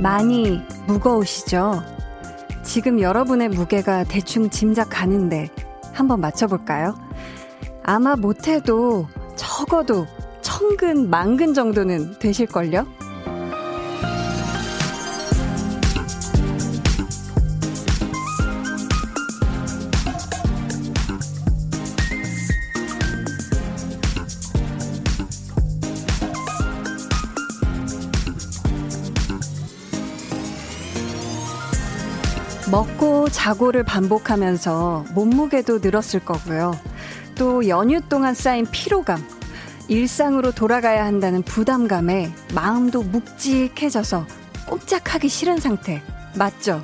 많이 무거우시죠? 지금 여러분의 무게가 대충 짐작 가는데 한번 맞춰볼까요? 아마 못해도 적어도 천근, 만근 정도는 되실걸요? 자고를 반복하면서 몸무게도 늘었을 거고요. 또 연휴 동안 쌓인 피로감, 일상으로 돌아가야 한다는 부담감에 마음도 묵직해져서 꼼짝하기 싫은 상태. 맞죠?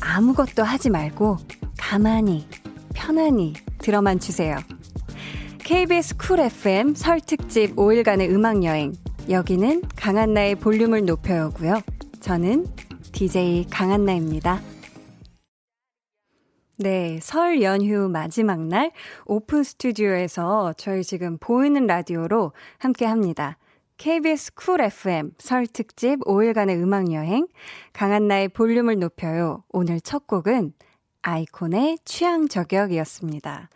아무것도 하지 말고 가만히, 편안히 들어만 주세요. KBS 쿨 FM 설 특집 5일간의 음악 여행. 여기는 강한나의 볼륨을 높여요고요. 저는 DJ 강한나입니다. 네, 설 연휴 마지막 날 오픈 스튜디오에서 저희 지금 보이는 라디오로 함께 합니다. KBS 쿨 FM 설 특집 5일간의 음악 여행 강한나의 볼륨을 높여요. 오늘 첫 곡은 아이콘의 취향 저격이었습니다.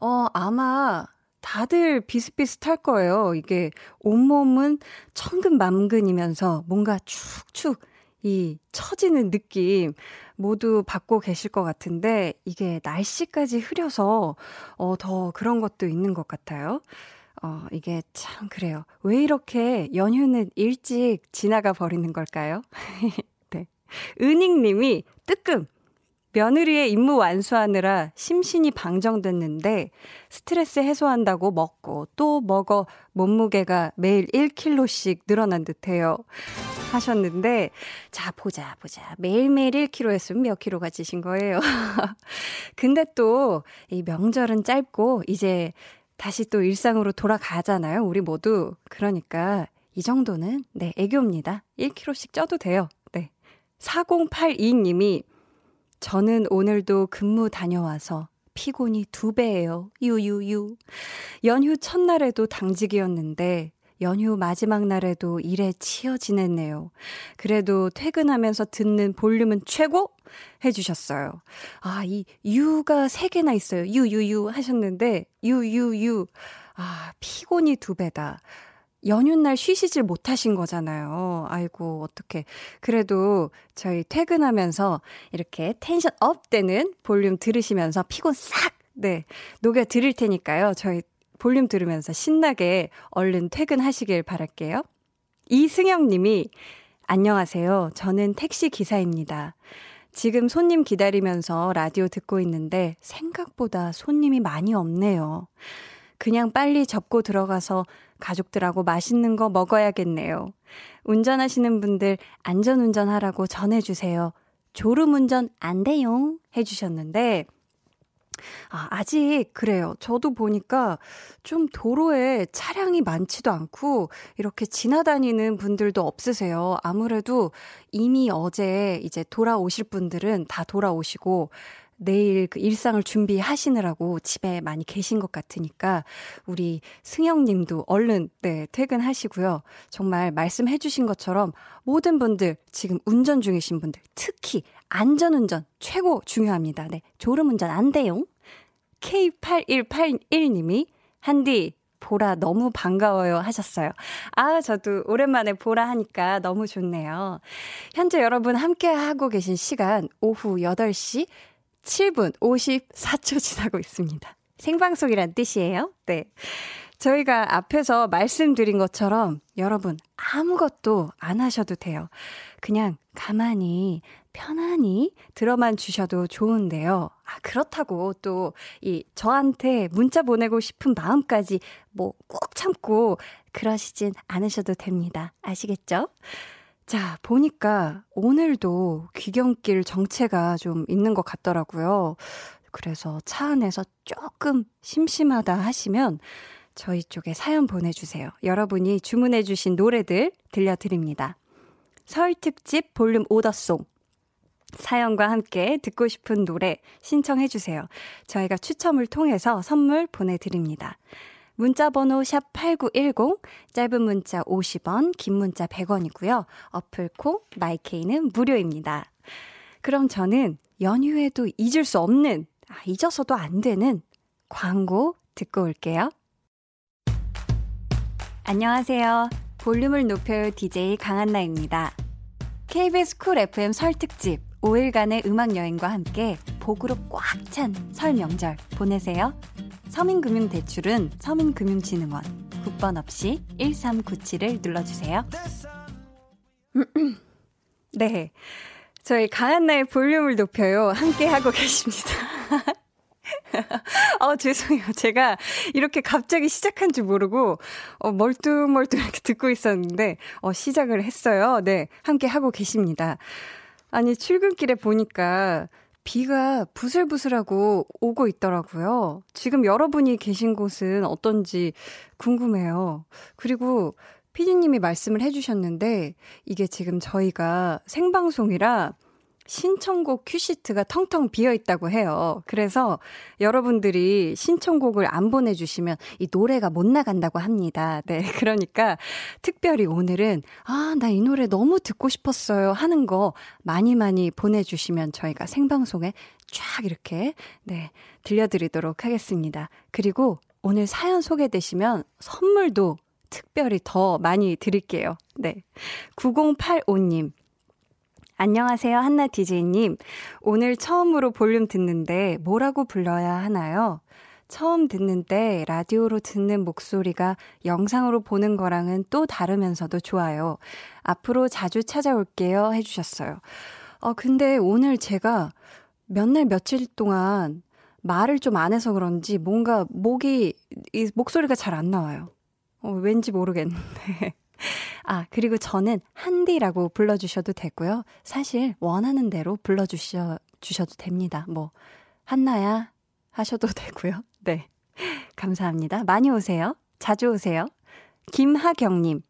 어, 아마 다들 비슷비슷할 거예요. 이게 온몸은 천근만근이면서 뭔가 축축 이 처지는 느낌 모두 받고 계실 것 같은데 이게 날씨까지 흐려서 어, 더 그런 것도 있는 것 같아요. 어, 이게 참 그래요. 왜 이렇게 연휴는 일찍 지나가 버리는 걸까요? 네. 은익 님이 뜨끔 며느리의 임무 완수하느라 심신이 방정됐는데 스트레스 해소한다고 먹고 또 먹어 몸무게가 매일 1kg씩 늘어난 듯해요. 하셨는데 자 보자 보자 매일매일 1kg 했으면 몇 킬로가 찌신 거예요. 근데 또 이 명절은 짧고 이제 다시 또 일상으로 돌아가잖아요. 우리 모두 그러니까 이 정도는 네 애교입니다. 1kg씩 쪄도 돼요. 네 4082님이 저는 오늘도 근무 다녀와서 피곤이 두 배예요. 유유유. 연휴 첫날에도 당직이었는데 연휴 마지막 날에도 일에 치여 지냈네요. 그래도 퇴근하면서 듣는 볼륨은 최고! 해주셨어요. 아, 이 유가 세 개나 있어요. 유유유 하셨는데, 유유유. 아, 피곤이 두 배다. 연휴날 쉬시질 못하신 거잖아요. 아이고, 어떡해. 그래도 저희 퇴근하면서 이렇게 텐션 up 되는 볼륨 들으시면서 피곤 싹, 네, 녹여 드릴 테니까요. 저희 볼륨 들으면서 신나게 얼른 퇴근하시길 바랄게요. 이승영 님이 안녕하세요. 저는 택시 기사입니다. 지금 손님 기다리면서 라디오 듣고 있는데 생각보다 손님이 많이 없네요. 그냥 빨리 접고 들어가서 가족들하고 맛있는 거 먹어야겠네요. 운전하시는 분들 안전 운전 하라고 전해주세요. 졸음 운전 안 돼용 해주셨는데, 아, 아직 그래요. 저도 보니까 좀 도로에 차량이 많지도 않고 이렇게 지나다니는 분들도 없으세요. 아무래도 이미 어제 이제 돌아오실 분들은 다 돌아오시고 내일 그 일상을 준비하시느라고 집에 많이 계신 것 같으니까 우리 승영 님도 얼른 네, 퇴근하시고요. 정말 말씀해 주신 것처럼 모든 분들 지금 운전 중이신 분들 특히 안전운전 최고 중요합니다. 네. 졸음운전 안 돼요. K8181님이 한디 보라 너무 반가워요 하셨어요. 아, 저도 오랜만에 보라 하니까 너무 좋네요. 현재 여러분 함께 하고 계신 시간 오후 8시 7분 54초 지나고 있습니다. 생방송이란 뜻이에요. 네. 저희가 앞에서 말씀드린 것처럼 여러분 아무것도 안 하셔도 돼요. 그냥 가만히 편안히 들어만 주셔도 좋은데요. 아, 그렇다고 또 이 저한테 문자 보내고 싶은 마음까지 뭐꾹 참고 그러시진 않으셔도 됩니다. 아시겠죠? 자, 보니까 오늘도 귀경길 정체가 좀 있는 것 같더라고요. 그래서 차 안에서 조금 심심하다 하시면 저희 쪽에 사연 보내주세요. 여러분이 주문해주신 노래들 들려드립니다. 설 특집 볼륨 오더송. 사연과 함께 듣고 싶은 노래 신청해주세요. 저희가 추첨을 통해서 선물 보내드립니다. 문자 번호 샵 8910, 짧은 문자 50원, 긴 문자 100원이고요. 어플 콩, 마이케이는 무료입니다. 그럼 저는 연휴에도 잊을 수 없는, 아, 잊어서도 안 되는 광고 듣고 올게요. 안녕하세요. 볼륨을 높여요 DJ 강한나입니다. KBS 쿨 FM 설 특집 5일간의 음악 여행과 함께 복으로 꽉 찬 설 명절 보내세요. 서민금융대출은 서민금융진흥원 9번 없이 1397을 눌러주세요. 네. 저희 강한나의 볼륨을 높여요. 함께 하고 계십니다. 어, 죄송해요. 제가 이렇게 갑자기 시작한 줄 모르고, 어, 멀뚱멀뚱 이렇게 듣고 있었는데, 어, 시작을 했어요. 네. 함께 하고 계십니다. 아니, 출근길에 보니까 비가 부슬부슬하고 오고 있더라고요. 지금 여러분이 계신 곳은 어떤지 궁금해요. 그리고 피디님이 말씀을 해주셨는데, 이게 지금 저희가 생방송이라 신청곡 큐시트가 텅텅 비어 있다고 해요. 그래서 여러분들이 신청곡을 안 보내주시면 이 노래가 못 나간다고 합니다. 네. 그러니까 특별히 오늘은, 아, 나 이 노래 너무 듣고 싶었어요. 하는 거 많이 많이 보내주시면 저희가 생방송에 쫙 이렇게, 네, 들려드리도록 하겠습니다. 그리고 오늘 사연 소개되시면 선물도 특별히 더 많이 드릴게요. 네. 9085님. 안녕하세요, 한나 DJ님. 오늘 처음으로 볼륨 듣는데 뭐라고 불러야 하나요? 처음 듣는데 라디오로 듣는 목소리가 영상으로 보는 거랑은 또 다르면서도 좋아요. 앞으로 자주 찾아올게요. 해주셨어요. 어, 근데 오늘 제가 몇 날 며칠 동안 말을 좀 안 해서 그런지 뭔가 목이, 이 목소리가 잘 안 나와요. 어, 왠지 모르겠는데. 아, 그리고 저는 한디라고 불러주셔도 되고요. 사실 원하는 대로 불러주셔, 주셔도 됩니다. 뭐, 한나야 하셔도 되고요. 네. 감사합니다. 많이 오세요. 자주 오세요. 김하경님.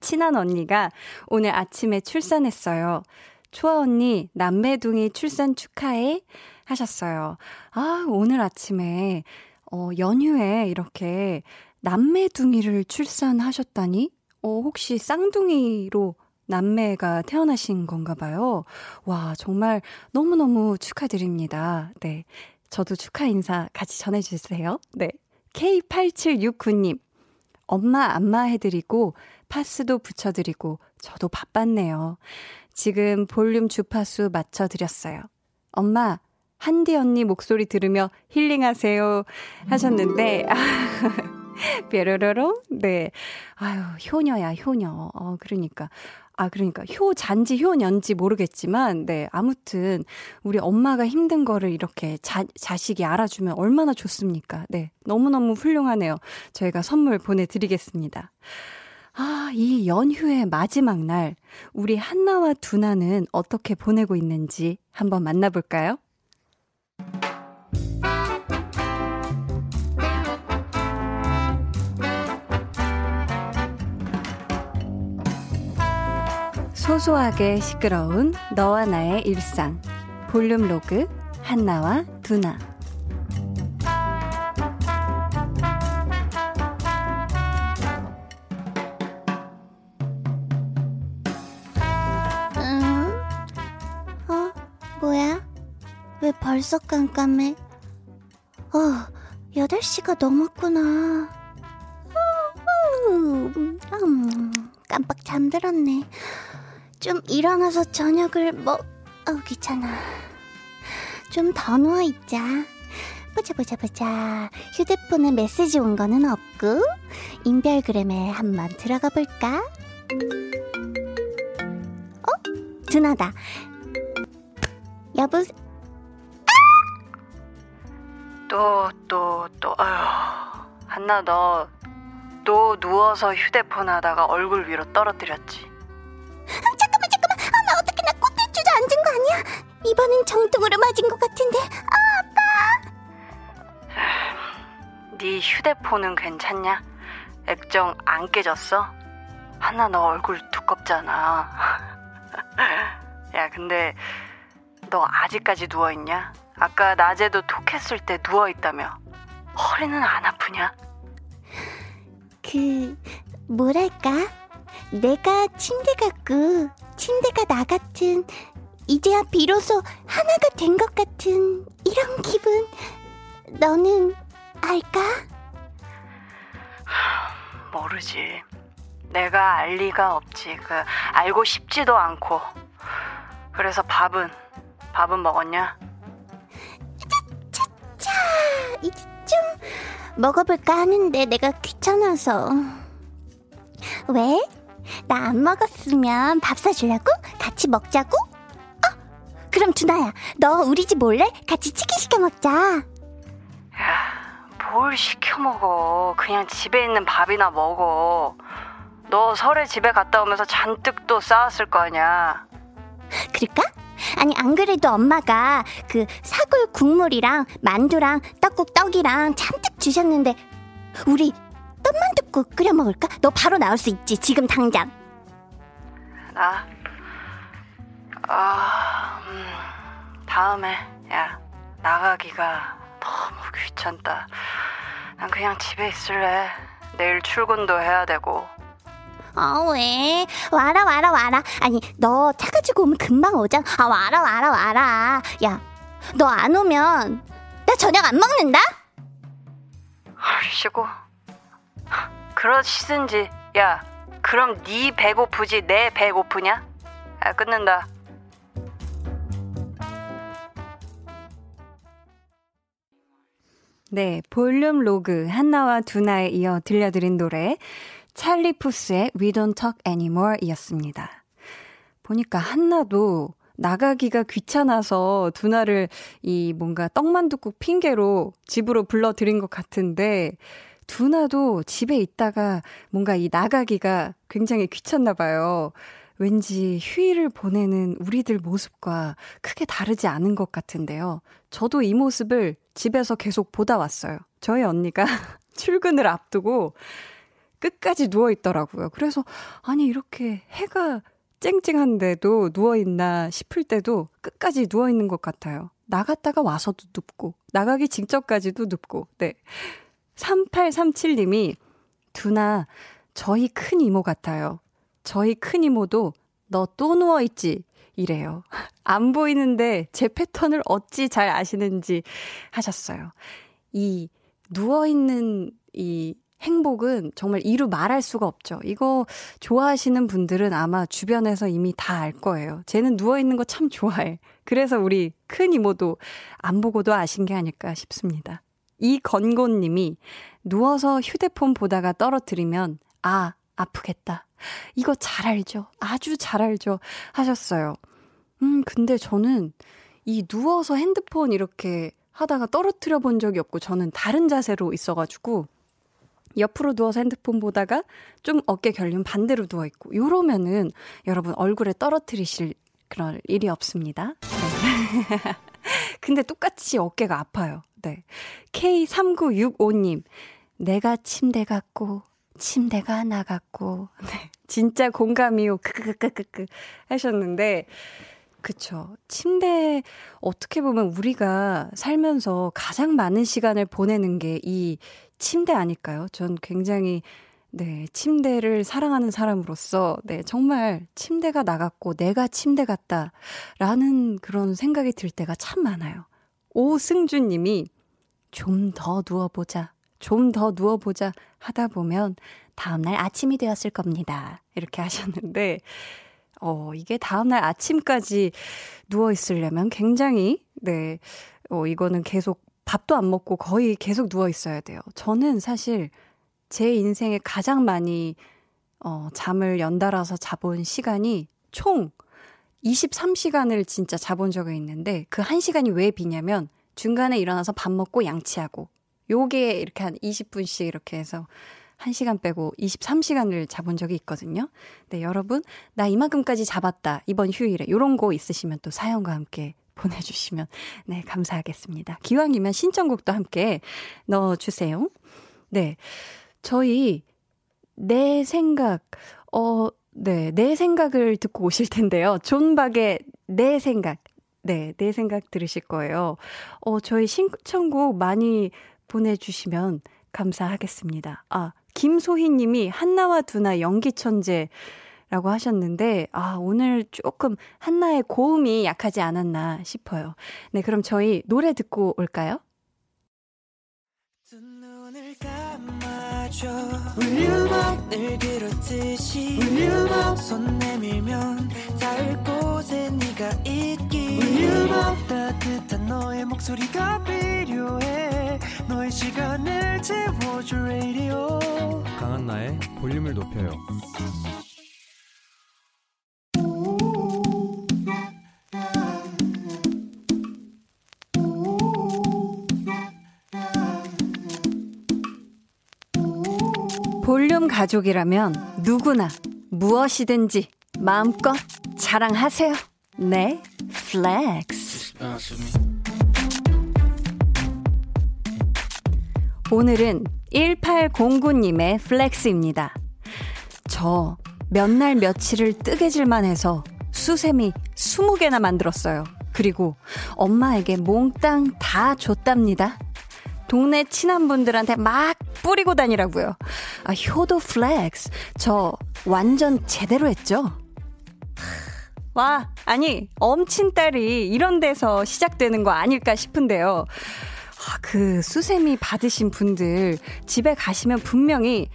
친한 언니가 오늘 아침에 출산했어요. 초아 언니, 남매둥이 출산 축하해 하셨어요. 아, 오늘 아침에, 어, 연휴에 이렇게 남매둥이를 출산하셨다니? 어, 혹시 쌍둥이로 남매가 태어나신 건가 봐요. 와, 정말 너무너무 축하드립니다. 네. 저도 축하 인사 같이 전해주세요. 네. K8769님. 엄마 안마 해드리고, 파스도 붙여드리고, 저도 바빴네요. 지금 볼륨 주파수 맞춰드렸어요. 엄마, 한디 언니 목소리 들으며 힐링하세요. 하셨는데, 뾰로로롱? 네. 아유, 효녀야, 효녀. 어, 그러니까. 아, 그러니까 효잔지 효년지 모르겠지만, 네. 아무튼, 우리 엄마가 힘든 거를 이렇게 자, 자식이 알아주면 얼마나 좋습니까? 네. 너무너무 훌륭하네요. 저희가 선물 보내드리겠습니다. 아, 이 연휴의 마지막 날, 우리 한나와 두나는 어떻게 보내고 있는지 한번 만나볼까요? 소소하게 시끄러운 너와 나의 일상 볼륨 로그 한나와 두나 응? 어? 뭐야? 왜 벌써 깜깜해? 어, 8시가 넘었구나. 음, 깜빡 잠들었네. 좀 일어나서 저녁을 먹, 어우, 귀찮아. 좀 더 누워있자. 보자, 보자, 보자. 휴대폰에 메시지 온 거는 없고, 인별그램에 한번 들어가 볼까? 어? 준하다. 여보, 또, 또, 또, 아휴. 한나, 너, 또 누워서 휴대폰 하다가 얼굴 위로 떨어뜨렸지. 이번엔 정통으로 맞은 것 같은데. 아, 네 휴대폰은 괜찮냐? 액정 안 깨졌어? 한나 너 얼굴 두껍잖아. 야, 근데 너 아직까지 누워있냐? 아까 낮에도 톡 했을 때 누워있다며. 허리는 안 아프냐? 그, 뭐랄까? 내가 침대 같고, 침대가 나 같은, 이제야 비로소 하나가 된 것 같은, 이런 기분. 너는 알까? 모르지. 내가 알 리가 없지. 그, 알고 싶지도 않고. 그래서 밥은, 밥은 먹었냐? 차차차, 이제 좀 먹어볼까 하는데 내가 귀찮아서. 왜? 나 안 먹었으면 밥 사주려고? 같이 먹자고? 어? 그럼 준아야, 너 우리 집 올래? 같이 치킨 시켜 먹자. 야, 뭘 시켜 먹어. 그냥 집에 있는 밥이나 먹어. 너 설에 집에 갔다 오면서 잔뜩 또 싸웠을 거 아니야. 그럴까? 아니 안 그래도 엄마가 그 사골 국물이랑 만두랑 떡국 떡이랑 잔뜩 주셨는데 우리 떡만둣국 끓여 먹을까? 너 바로 나올 수 있지 지금 당장 나? 아, 음, 다음에, 야, 나가기가 너무 귀찮다. 난 그냥 집에 있을래. 내일 출근도 해야 되고. 아 왜? 와라 와라 와라 아니 너 차 가지고 오면 금방 오잖아 아 와라 와라 와라 야 너 안 오면 나 저녁 안 먹는다? 쉬고. 그러시든지, 야, 그럼 네 배고프지 내 배고프냐? 야, 끊는다. 네, 볼륨 로그 한나와 두나에 이어 들려드린 노래 찰리 푸스의 We Don't Talk Anymore 이었습니다. 보니까 한나도 나가기가 귀찮아서 두나를 이 뭔가 떡만둣국 핑계로 집으로 불러들인 것 같은데 두나도 집에 있다가 뭔가 이 나가기가 굉장히 귀찮나 봐요. 왠지 휴일을 보내는 우리들 모습과 크게 다르지 않은 것 같은데요. 저도 이 모습을 집에서 계속 보다 왔어요. 저희 언니가 출근을 앞두고 끝까지 누워 있더라고요. 그래서 아니 이렇게 해가 쨍쨍한데도 누워 있나 싶을 때도 끝까지 누워 있는 것 같아요. 나갔다가 와서도 눕고 나가기 직전까지도 눕고. 네. 3837님이 두나 저희 큰 이모 같아요. 저희 큰 이모도 너 또 누워 있지 이래요. 안 보이는데 제 패턴을 어찌 잘 아시는지 하셨어요. 이 누워 있는 이 행복은 정말 이루 말할 수가 없죠. 이거 좋아하시는 분들은 아마 주변에서 이미 다 알 거예요. 쟤는 누워있는 거 참 좋아해. 그래서 우리 큰 이모도 안 보고도 아신 게 아닐까 싶습니다. 이건곤님이 누워서 휴대폰 보다가 떨어뜨리면, 아, 아프겠다. 이거 잘 알죠. 아주 잘 알죠. 하셨어요. 음, 근데 저는 이 누워서 핸드폰 이렇게 하다가 떨어뜨려 본 적이 없고, 저는 다른 자세로 있어가지고, 옆으로 누워서 핸드폰 보다가 좀 어깨 결림 반대로 누워 있고 요러면은 여러분 얼굴에 떨어뜨리실 그런 일이 없습니다. 네. 근데 똑같이 어깨가 아파요. 네. K3965님. 내가 침대 같고 침대가 나 같고 네. 진짜 공감이요. 크크크크크 하셨는데 그쵸. 침대, 어떻게 보면 우리가 살면서 가장 많은 시간을 보내는 게 이 침대 아닐까요? 전 굉장히, 네, 침대를 사랑하는 사람으로서, 네, 정말 침대가 나갔고 내가 침대 같다. 라는 그런 생각이 들 때가 참 많아요. 오승준 님이 좀 더 누워보자. 좀 더 누워보자 하다 보면 다음날 아침이 되었을 겁니다. 이렇게 하셨는데, 어, 이게 다음날 아침까지 누워있으려면 굉장히, 네, 어, 이거는 계속 밥도 안 먹고 거의 계속 누워있어야 돼요. 저는 사실 제 인생에 가장 많이, 어, 잠을 연달아서 자본 시간이 총 23시간을 진짜 자본 적이 있는데 그 1시간이 왜 비냐면 중간에 일어나서 밥 먹고 양치하고 요게 이렇게 한 20분씩 이렇게 해서 1시간 빼고 23시간을 자본 적이 있거든요. 네, 여러분, 나 이만큼까지 잡았다. 이번 휴일에. 요런 거 있으시면 또 사연과 함께 보내주시면, 네, 감사하겠습니다. 기왕이면 신청곡도 함께 넣어주세요. 네. 저희, 내 생각, 어, 네, 내 생각을 듣고 오실 텐데요. 존박의 내 생각. 네, 내 생각 들으실 거예요. 어, 저희 신청곡 많이 보내주시면 감사하겠습니다. 아, 김소희 님이 한나와 두나 연기 천재. 라고 하셨는데, 아, 오늘 조금 한나의 고음이 약하지 않았나 싶어요. 네, 그럼 저희 노래 듣고 올까요? Will 곳에 네가 있기 따뜻한 너의 목소리가 필요해. 너의 시간을 채워줄 radio. 강한나의 볼륨을 높여요. 볼륨 가족이라면 누구나 무엇이든지 마음껏 자랑하세요. 네, flex. 오늘은 1809님의 flex입니다. 저 몇 날 며칠을 뜨개질만 해서 수세미 20개나 만들었어요. 그리고 엄마에게 몽땅 다 줬답니다. 동네 친한 분들한테 막 뿌리고 다니라고요. 아, 효도 flex. 저 완전 제대로 했죠? 와, 아니, 엄친 딸이 이런 데서 시작되는 거 아닐까 싶은데요. 아, 그 수세미 받으신 분들 집에 가시면 분명히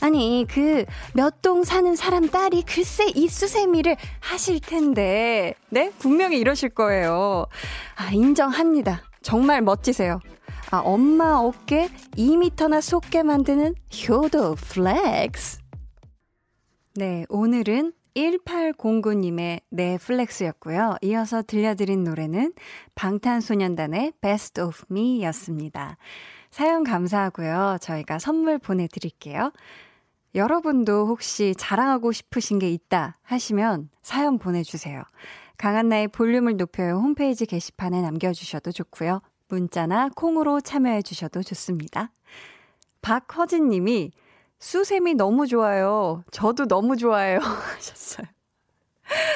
아니, 그, 몇 동 사는 사람 딸이 글쎄 이 수세미를 하실 텐데, 네? 분명히 이러실 거예요. 아, 인정합니다. 정말 멋지세요. 아, 엄마 어깨 2미터나 솟게 만드는 효도 flex. 네, 오늘은 1809님의 네 flex였고요. 이어서 들려드린 노래는 방탄소년단의 Best of Me 였습니다. 사연 감사하고요. 저희가 선물 보내드릴게요. 여러분도 혹시 자랑하고 싶으신 게 있다 하시면 사연 보내주세요. 강한나의 볼륨을 높여요 홈페이지 게시판에 남겨주셔도 좋고요. 문자나 콩으로 참여해 주셔도 좋습니다. 박허진 님이 수세미 너무 좋아요. 저도 너무 좋아요. 하셨어요.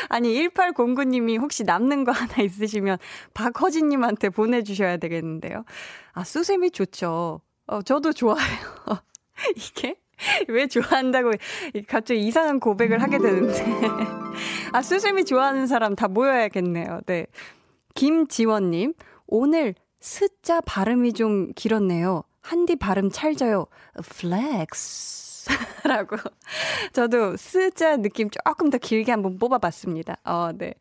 아니, 1809님이 혹시 남는 거 하나 있으시면 박허진님한테 보내주셔야 되겠는데요. 아, 수세미 좋죠. 어, 저도 좋아요. 이게 왜 좋아한다고 갑자기 이상한 고백을 하게 되는데. 아, 수세미 좋아하는 사람 다 모여야겠네요. 네. 김지원님, 오늘 스자 발음이 좀 길었네요. 한디 발음 찰져요. flex. 라고. 저도 스자 느낌 조금 더 길게 한번 뽑아봤습니다. 어, 네.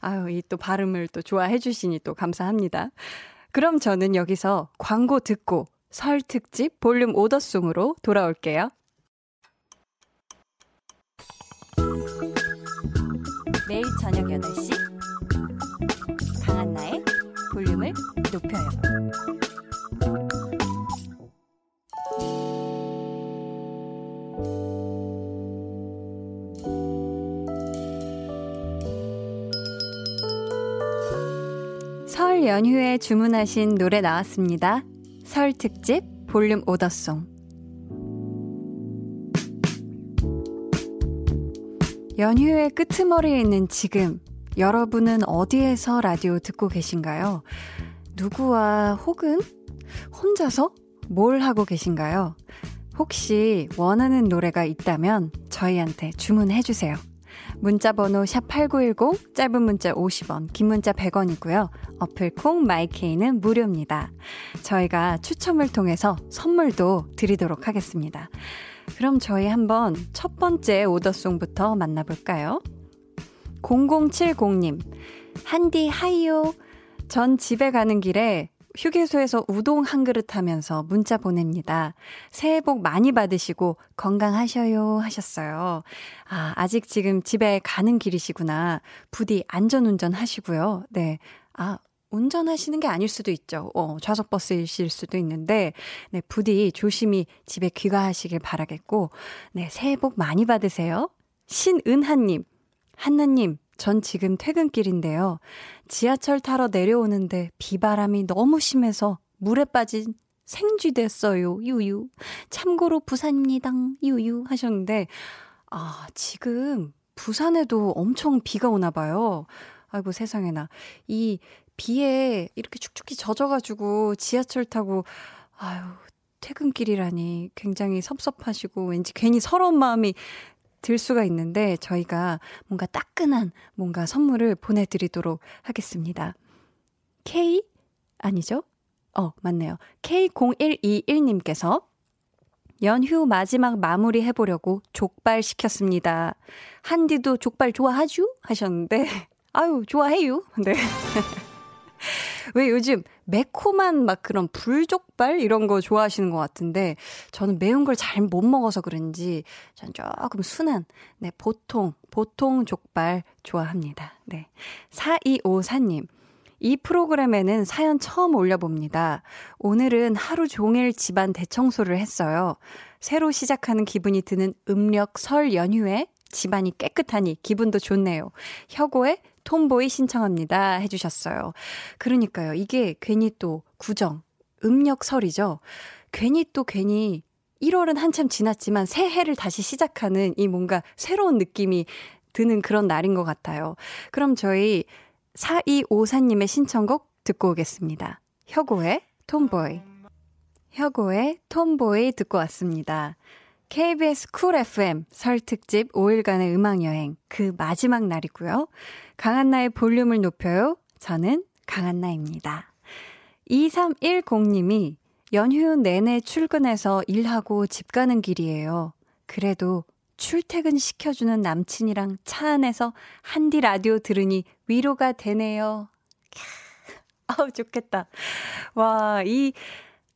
아유, 이 또 발음을 또 좋아해 주시니 또 감사합니다. 그럼 저는 여기서 광고 듣고 설 특집 볼륨 오더송으로 돌아올게요. 매일 저녁 8시 강한나의 볼륨을 높여요. 주문하신 노래 나왔습니다. 설 특집 볼륨 오더송. 연휴의 끄트머리에 있는 지금 여러분은 어디에서 라디오 듣고 계신가요? 누구와 혹은 혼자서 뭘 하고 계신가요? 혹시 원하는 노래가 있다면 저희한테 주문해 주세요. 문자 번호 샵8910 짧은 문자 50원, 긴 문자 100원이고요. 어플 콩 마이케이는 무료입니다. 저희가 추첨을 통해서 선물도 드리도록 하겠습니다. 그럼 저희 한번 첫 번째 오더송부터 만나볼까요? 0070님, 한디 하이요. 전 집에 가는 길에 휴게소에서 우동 한 그릇 하면서 문자 보냅니다. 새해 복 많이 받으시고 건강하셔요 하셨어요. 아, 아직 지금 집에 가는 길이시구나. 부디 안전운전 하시고요. 네. 아, 운전하시는 게 아닐 수도 있죠. 어, 좌석 버스이실 수도 있는데, 네, 부디 조심히 집에 귀가하시길 바라겠고, 네, 새해 복 많이 받으세요. 신은하님, 한나님, 전 지금 퇴근길인데요. 지하철 타러 내려오는데 비바람이 너무 심해서 물에 빠진 생쥐 됐어요. 유유. 참고로 부산입니다. 유유 하셨는데 아, 지금 부산에도 엄청 비가 오나 봐요. 아이고 세상에나. 이 비에 이렇게 축축히 젖어 가지고 지하철 타고 아유 퇴근길이라니 굉장히 섭섭하시고 왠지 괜히 서러운 마음이 들 수가 있는데 저희가 뭔가 따끈한 뭔가 선물을 보내드리도록 하겠습니다. K? 아니죠? 어, 맞네요. K0121님께서 연휴 마지막 마무리 해보려고 족발 시켰습니다. 한디도 족발 좋아하죠? 하셨는데, 아유, 좋아해요. 네. 왜 요즘 매콤한 막 그런 불족발 이런 거 좋아하시는 것 같은데 저는 매운 걸 잘 못 먹어서 그런지 전 조금 순한 네 보통 보통 족발 좋아합니다. 네. 4254님 이 프로그램에는 사연 처음 올려봅니다. 오늘은 하루 종일 집안 대청소를 했어요. 새로 시작하는 기분이 드는 음력 설 연휴에 집안이 깨끗하니 기분도 좋네요. 혁오의 톰보이 신청합니다. 해주셨어요. 그러니까요. 이게 괜히 또 구정, 음력 설이죠. 괜히 또 괜히 1월은 한참 지났지만 새해를 다시 시작하는 이 뭔가 새로운 느낌이 드는 그런 날인 것 같아요. 그럼 저희 4254님의 신청곡 듣고 오겠습니다. 혁오의 Tomboy. 혁오의 Tomboy 듣고 왔습니다. KBS Cool FM 설 특집 5일간의 음악여행 그 마지막 날이고요. 강한나의 볼륨을 높여요. 저는 강한나입니다. 2310님이 연휴 내내 출근해서 일하고 집 가는 길이에요. 그래도 출퇴근 시켜주는 남친이랑 차 안에서 한디 라디오 들으니 위로가 되네요. 아우, 좋겠다. 와, 이,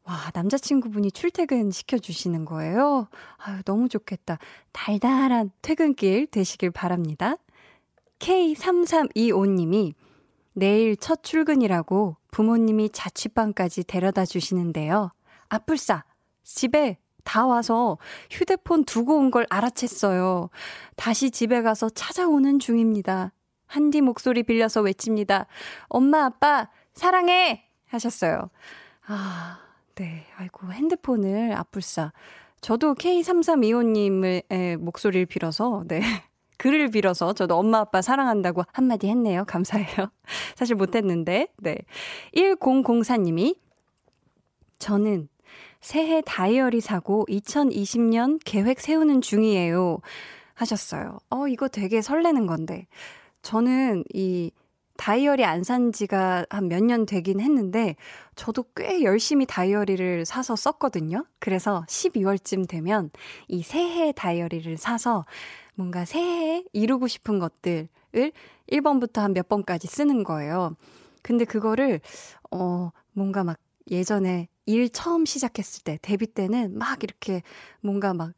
와, 남자친구분이 출퇴근 시켜주시는 거예요? 아유, 너무 좋겠다. 달달한 퇴근길 되시길 바랍니다. K3325님이 내일 첫 출근이라고 부모님이 자취방까지 데려다 주시는데요. 아뿔싸, 집에 다 와서 휴대폰 두고 온 걸 알아챘어요. 다시 집에 가서 찾아오는 중입니다. 한디 목소리 빌려서 외칩니다. 엄마, 아빠, 사랑해! 하셨어요. 아, 네. 아이고, 핸드폰을 아뿔싸. 저도 K3325님의 목소리를 빌어서, 네. 글을 빌어서 저도 엄마 아빠 사랑한다고 한마디 했네요. 감사해요. 사실 못했는데, 네. 1004님이 저는 새해 다이어리 사고 2020년 계획 세우는 중이에요. 하셨어요. 어, 이거 되게 설레는 건데. 저는 이 다이어리 안 산 지가 한 몇 년 되긴 했는데, 저도 꽤 열심히 다이어리를 사서 썼거든요. 그래서 12월쯤 되면 이 새해 다이어리를 사서 뭔가 새해에 이루고 싶은 것들을 1번부터 한 몇 번까지 쓰는 거예요. 근데 그거를, 어, 뭔가 막 예전에 일 처음 시작했을 때, 데뷔 때는 막 이렇게 뭔가 막,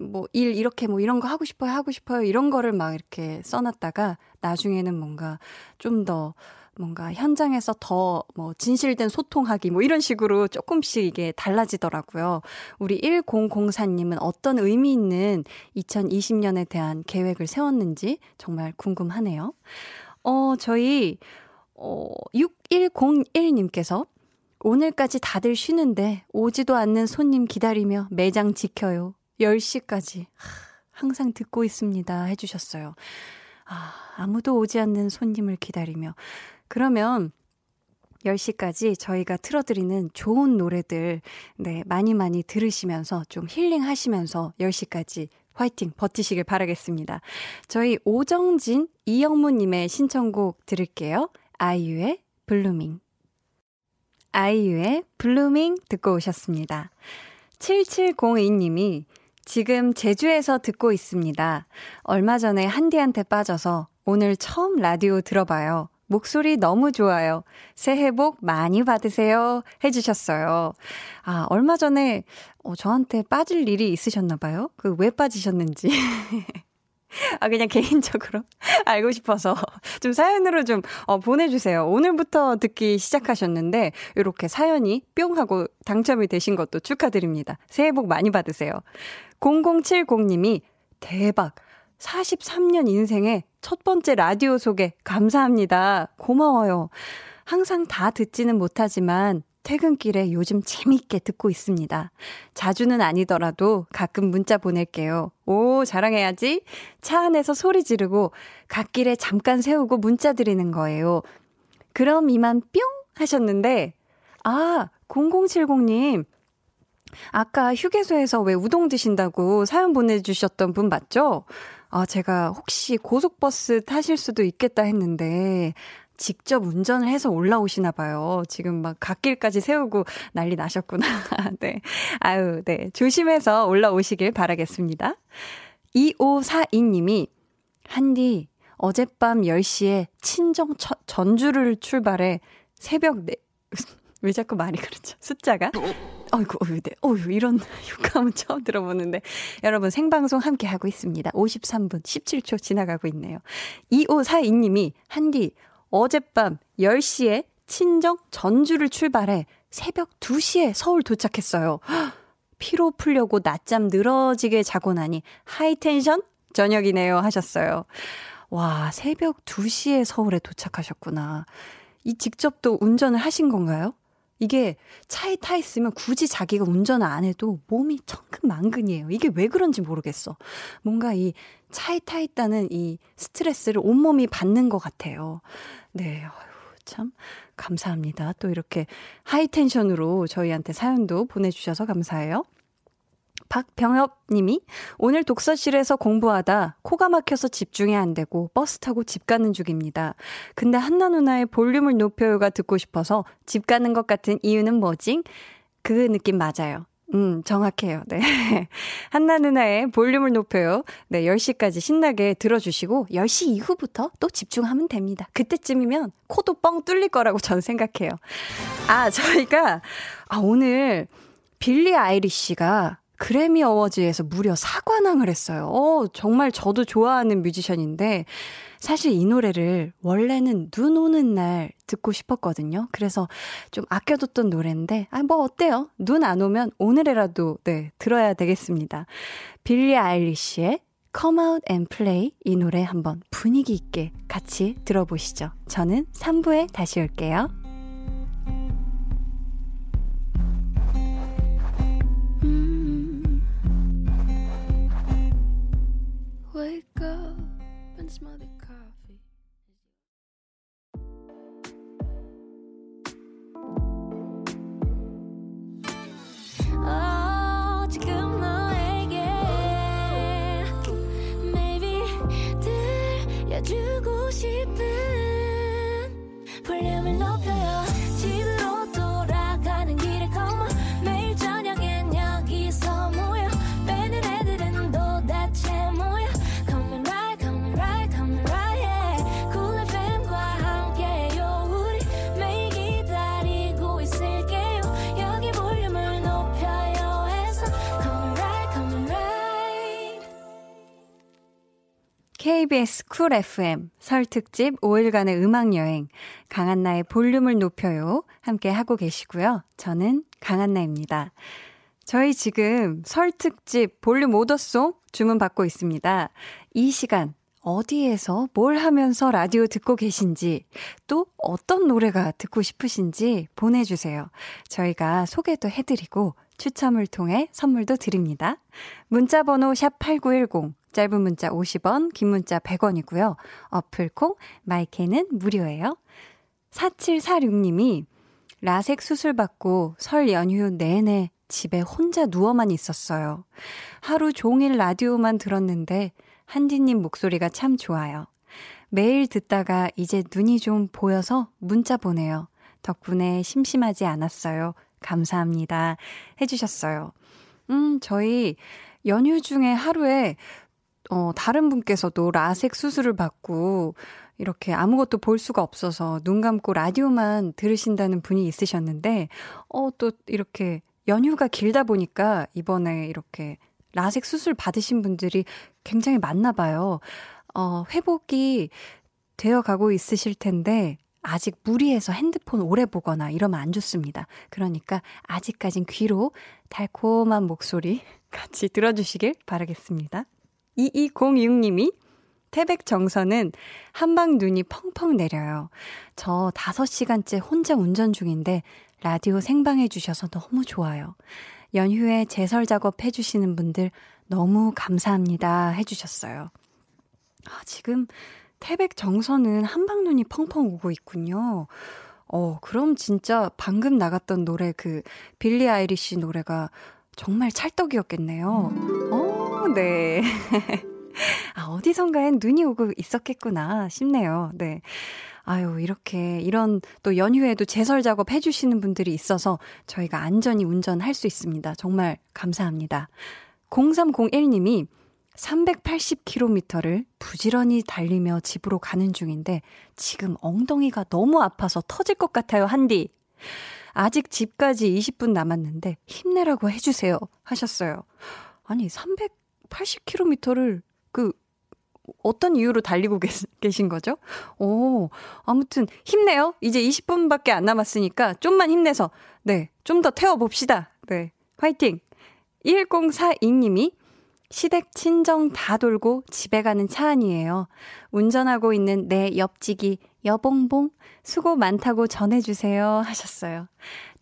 뭐, 일 이렇게 뭐 이런 거 하고 싶어요, 하고 싶어요, 이런 거를 막 이렇게 써놨다가, 나중에는 뭔가 좀 더, 뭔가 현장에서 더 뭐 진실된 소통하기 뭐 이런 식으로 조금씩 이게 달라지더라고요. 우리 1004님은 어떤 의미 있는 2020년에 대한 계획을 세웠는지 정말 궁금하네요. 어, 저희, 어, 6101님께서 오늘까지 다들 쉬는데 오지도 않는 손님 기다리며 매장 지켜요. 10시까지. 항상 듣고 있습니다. 해주셨어요. 아, 아무도 오지 않는 손님을 기다리며. 그러면 10시까지 저희가 틀어드리는 좋은 노래들, 네, 많이 많이 들으시면서 좀 힐링 하시면서 10시까지 화이팅 버티시길 바라겠습니다. 저희 오정진, 이영무님의 신청곡 들을게요. 아이유의 Blueming. 아이유의 Blueming 듣고 오셨습니다. 7702님이 지금 제주에서 듣고 있습니다. 얼마 전에 한디한테 빠져서 오늘 처음 라디오 들어봐요. 목소리 너무 좋아요. 새해 복 많이 받으세요. 해주셨어요. 아, 얼마 전에, 어, 저한테 빠질 일이 있으셨나봐요. 그, 왜 빠지셨는지. 아, 그냥 개인적으로 알고 싶어서 좀 사연으로 좀 어, 보내주세요. 오늘부터 듣기 시작하셨는데, 이렇게 사연이 뿅 하고 당첨이 되신 것도 축하드립니다. 새해 복 많이 받으세요. 0070님이 대박. 43년 인생의 첫 번째 라디오 소개 감사합니다. 고마워요. 항상 다 듣지는 못하지만 퇴근길에 요즘 재미있게 듣고 있습니다. 자주는 아니더라도 가끔 문자 보낼게요. 오, 자랑해야지. 차 안에서 소리 지르고 갓길에 잠깐 세우고 문자 드리는 거예요. 그럼 이만 뿅 하셨는데, 아, 0070님. 아까 휴게소에서 왜 우동 드신다고 사연 보내주셨던 분 맞죠? 아, 제가 혹시 고속버스 타실 수도 있겠다 했는데, 직접 운전을 해서 올라오시나 봐요. 지금 막 갓길까지 세우고 난리 나셨구나. 네. 아유, 네. 조심해서 올라오시길 바라겠습니다. 2542님이, 한디, 어젯밤 10시에 친정 전주를 출발해 새벽 4, 왜 자꾸 말이 그렇죠? 숫자가? 어이구, 어이구, 네. 어이구, 이런 효과음은 처음 들어보는데. 여러분, 생방송 함께 하고 있습니다. 53분 17초 지나가고 있네요. 2542님이, 한디, 어젯밤 10시에 친정 전주를 출발해 새벽 2시에 서울 도착했어요. 피로 풀려고 낮잠 늘어지게 자고 나니 high tension 저녁이네요 하셨어요. 와, 새벽 2시에 서울에 도착하셨구나. 이 직접 또 운전을 하신 건가요? 이게 차에 타 있으면 굳이 자기가 운전을 안 해도 몸이 천근만근이에요. 이게 왜 그런지 모르겠어. 뭔가 이 차에 타 있다는 이 스트레스를 온몸이 받는 것 같아요. 네. 아유, 참 감사합니다. 또 이렇게 하이텐션으로 저희한테 사연도 보내주셔서 감사해요. 박병엽 님이 오늘 독서실에서 공부하다 코가 막혀서 집중이 안 되고 버스 타고 집 가는 중입니다. 근데 한나 누나의 볼륨을 높여요가 듣고 싶어서 집 가는 것 같은 이유는 뭐지? 그 느낌 맞아요. 음, 정확해요. 네. 한나 누나의 볼륨을 높여요. 네, 10시까지 신나게 들어주시고, 10시 이후부터 또 집중하면 됩니다. 그때쯤이면 코도 뻥 뚫릴 거라고 저는 생각해요. 아, 저희가, 아, 오늘 빌리 아이리쉬가 그래미 어워즈에서 무려 사관왕을 했어요. 어, 정말 저도 좋아하는 뮤지션인데, 사실 이 노래를 원래는 눈 오는 날 듣고 싶었거든요. 그래서 좀 아껴뒀던 노래인데, 아, 뭐 어때요? 눈 안 오면 오늘이라도, 네, 들어야 되겠습니다. 빌리 아일리시의 Come Out and Play 이 노래 한번 분위기 있게 같이 들어보시죠. 저는 3부에 다시 올게요. wake up and smell the coffee. 어, 지금 너에게 maybe 들려주고 싶은 KBS Cool FM 설 특집 5일간의 음악 여행 강한나의 볼륨을 높여요 함께 하고 계시고요. 저는 강한나입니다. 저희 지금 설 특집 볼륨 order song 주문 받고 있습니다. 이 시간 어디에서 뭘 하면서 라디오 듣고 계신지, 또 어떤 노래가 듣고 싶으신지 보내주세요. 저희가 소개도 해드리고 추첨을 통해 선물도 드립니다. 문자번호 샵 8910, 짧은 문자 50원, 긴 문자 100원이고요. 어플콩, 마이케는 무료예요. 4746님이 라섹 수술 받고 설 연휴 내내 집에 혼자 누워만 있었어요. 하루 종일 라디오만 들었는데 한디님 목소리가 참 좋아요. 매일 듣다가 이제 눈이 좀 보여서 문자 보내요. 덕분에 심심하지 않았어요. 감사합니다. 해주셨어요. 음, 저희 연휴 중에 하루에, 어, 다른 분께서도 라섹 수술을 받고, 이렇게 아무것도 볼 수가 없어서 눈 감고 라디오만 들으신다는 분이 있으셨는데, 어, 또 이렇게 연휴가 길다 보니까 이번에 이렇게 라섹 수술 받으신 분들이 굉장히 많나 봐요. 어, 회복이 되어 가고 있으실 텐데, 아직 무리해서 핸드폰 오래 보거나 이러면 안 좋습니다. 그러니까 아직까진 귀로 달콤한 목소리 같이 들어주시길 바라겠습니다. 2206님이 태백 정선은 한방 눈이 펑펑 내려요. 저 5시간째 혼자 운전 중인데 라디오 생방해 주셔서 너무 좋아요. 연휴에 제설 작업 해주시는 분들 너무 감사합니다 해주셨어요. 아, 지금 태백 정선은 한방 눈이 펑펑 오고 있군요. 어, 그럼 진짜 방금 나갔던 노래 그 빌리 아이리시 노래가 정말 찰떡이었겠네요. 어, 네. 아, 어디선가엔 눈이 오고 있었겠구나 싶네요. 네. 아유, 이렇게, 이런 또 연휴에도 제설 작업 해주시는 분들이 있어서 저희가 안전히 운전할 수 있습니다. 정말 감사합니다. 0301님이 380km를 부지런히 달리며 집으로 가는 중인데 지금 엉덩이가 너무 아파서 터질 것 같아요, 한디. 아직 집까지 20분 남았는데 힘내라고 해주세요. 하셨어요. 아니, 380km를 그, 어떤 이유로 달리고 계신 거죠? 오, 아무튼 힘내요. 이제 20분밖에 안 남았으니까 좀만 힘내서, 네, 좀 더 태워 봅시다. 네, 화이팅! 1042님이 시댁 친정 다 돌고 집에 가는 차 안이에요. 운전하고 있는 내 옆지기 여봉봉 수고 많다고 전해주세요 하셨어요.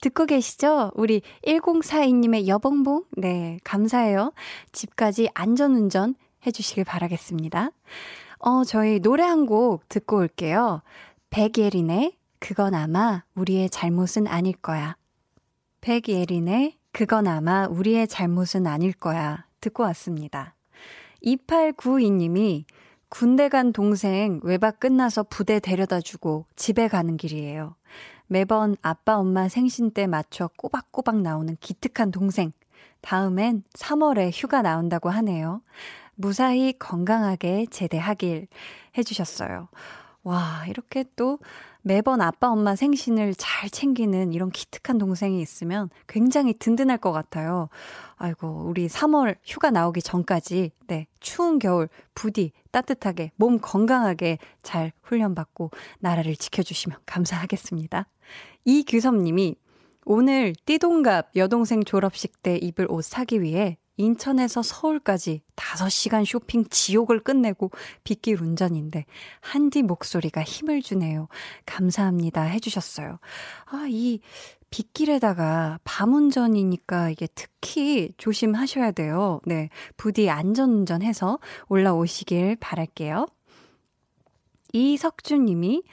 듣고 계시죠? 우리 1042님의 여봉봉 네 감사해요. 집까지 안전운전 해주시길 바라겠습니다. 어 저희 노래 한 곡 듣고 올게요. 백예린의 그건 아마 우리의 잘못은 아닐 거야. 백예린의 그건 아마 우리의 잘못은 아닐 거야. 듣고 왔습니다. 2892님이 군대 간 동생 외박 끝나서 부대 데려다 주고 집에 가는 길이에요. 매번 아빠 엄마 생신 때 맞춰 꼬박꼬박 나오는 기특한 동생. 다음엔 3월에 휴가 나온다고 하네요. 무사히 건강하게 제대하길 해주셨어요. 와, 이렇게 또 매번 아빠 엄마 생신을 잘 챙기는 이런 기특한 동생이 있으면 굉장히 든든할 것 같아요. 아이고, 우리 3월 휴가 나오기 전까지, 네, 추운 겨울 부디 따뜻하게, 몸 건강하게 잘 훈련받고 나라를 지켜주시면 감사하겠습니다. 이규섭 님이 오늘 띠동갑 여동생 졸업식 때 입을 옷 사기 위해 인천에서 서울까지 5시간 쇼핑 지옥을 끝내고 빗길 운전인데 한디 목소리가 힘을 주네요. 감사합니다 해주셨어요. 아, 이 빗길에다가 밤 운전이니까 이게 특히 조심하셔야 돼요. 네. 부디 안전운전 해서 올라오시길 바랄게요. 이석준 님이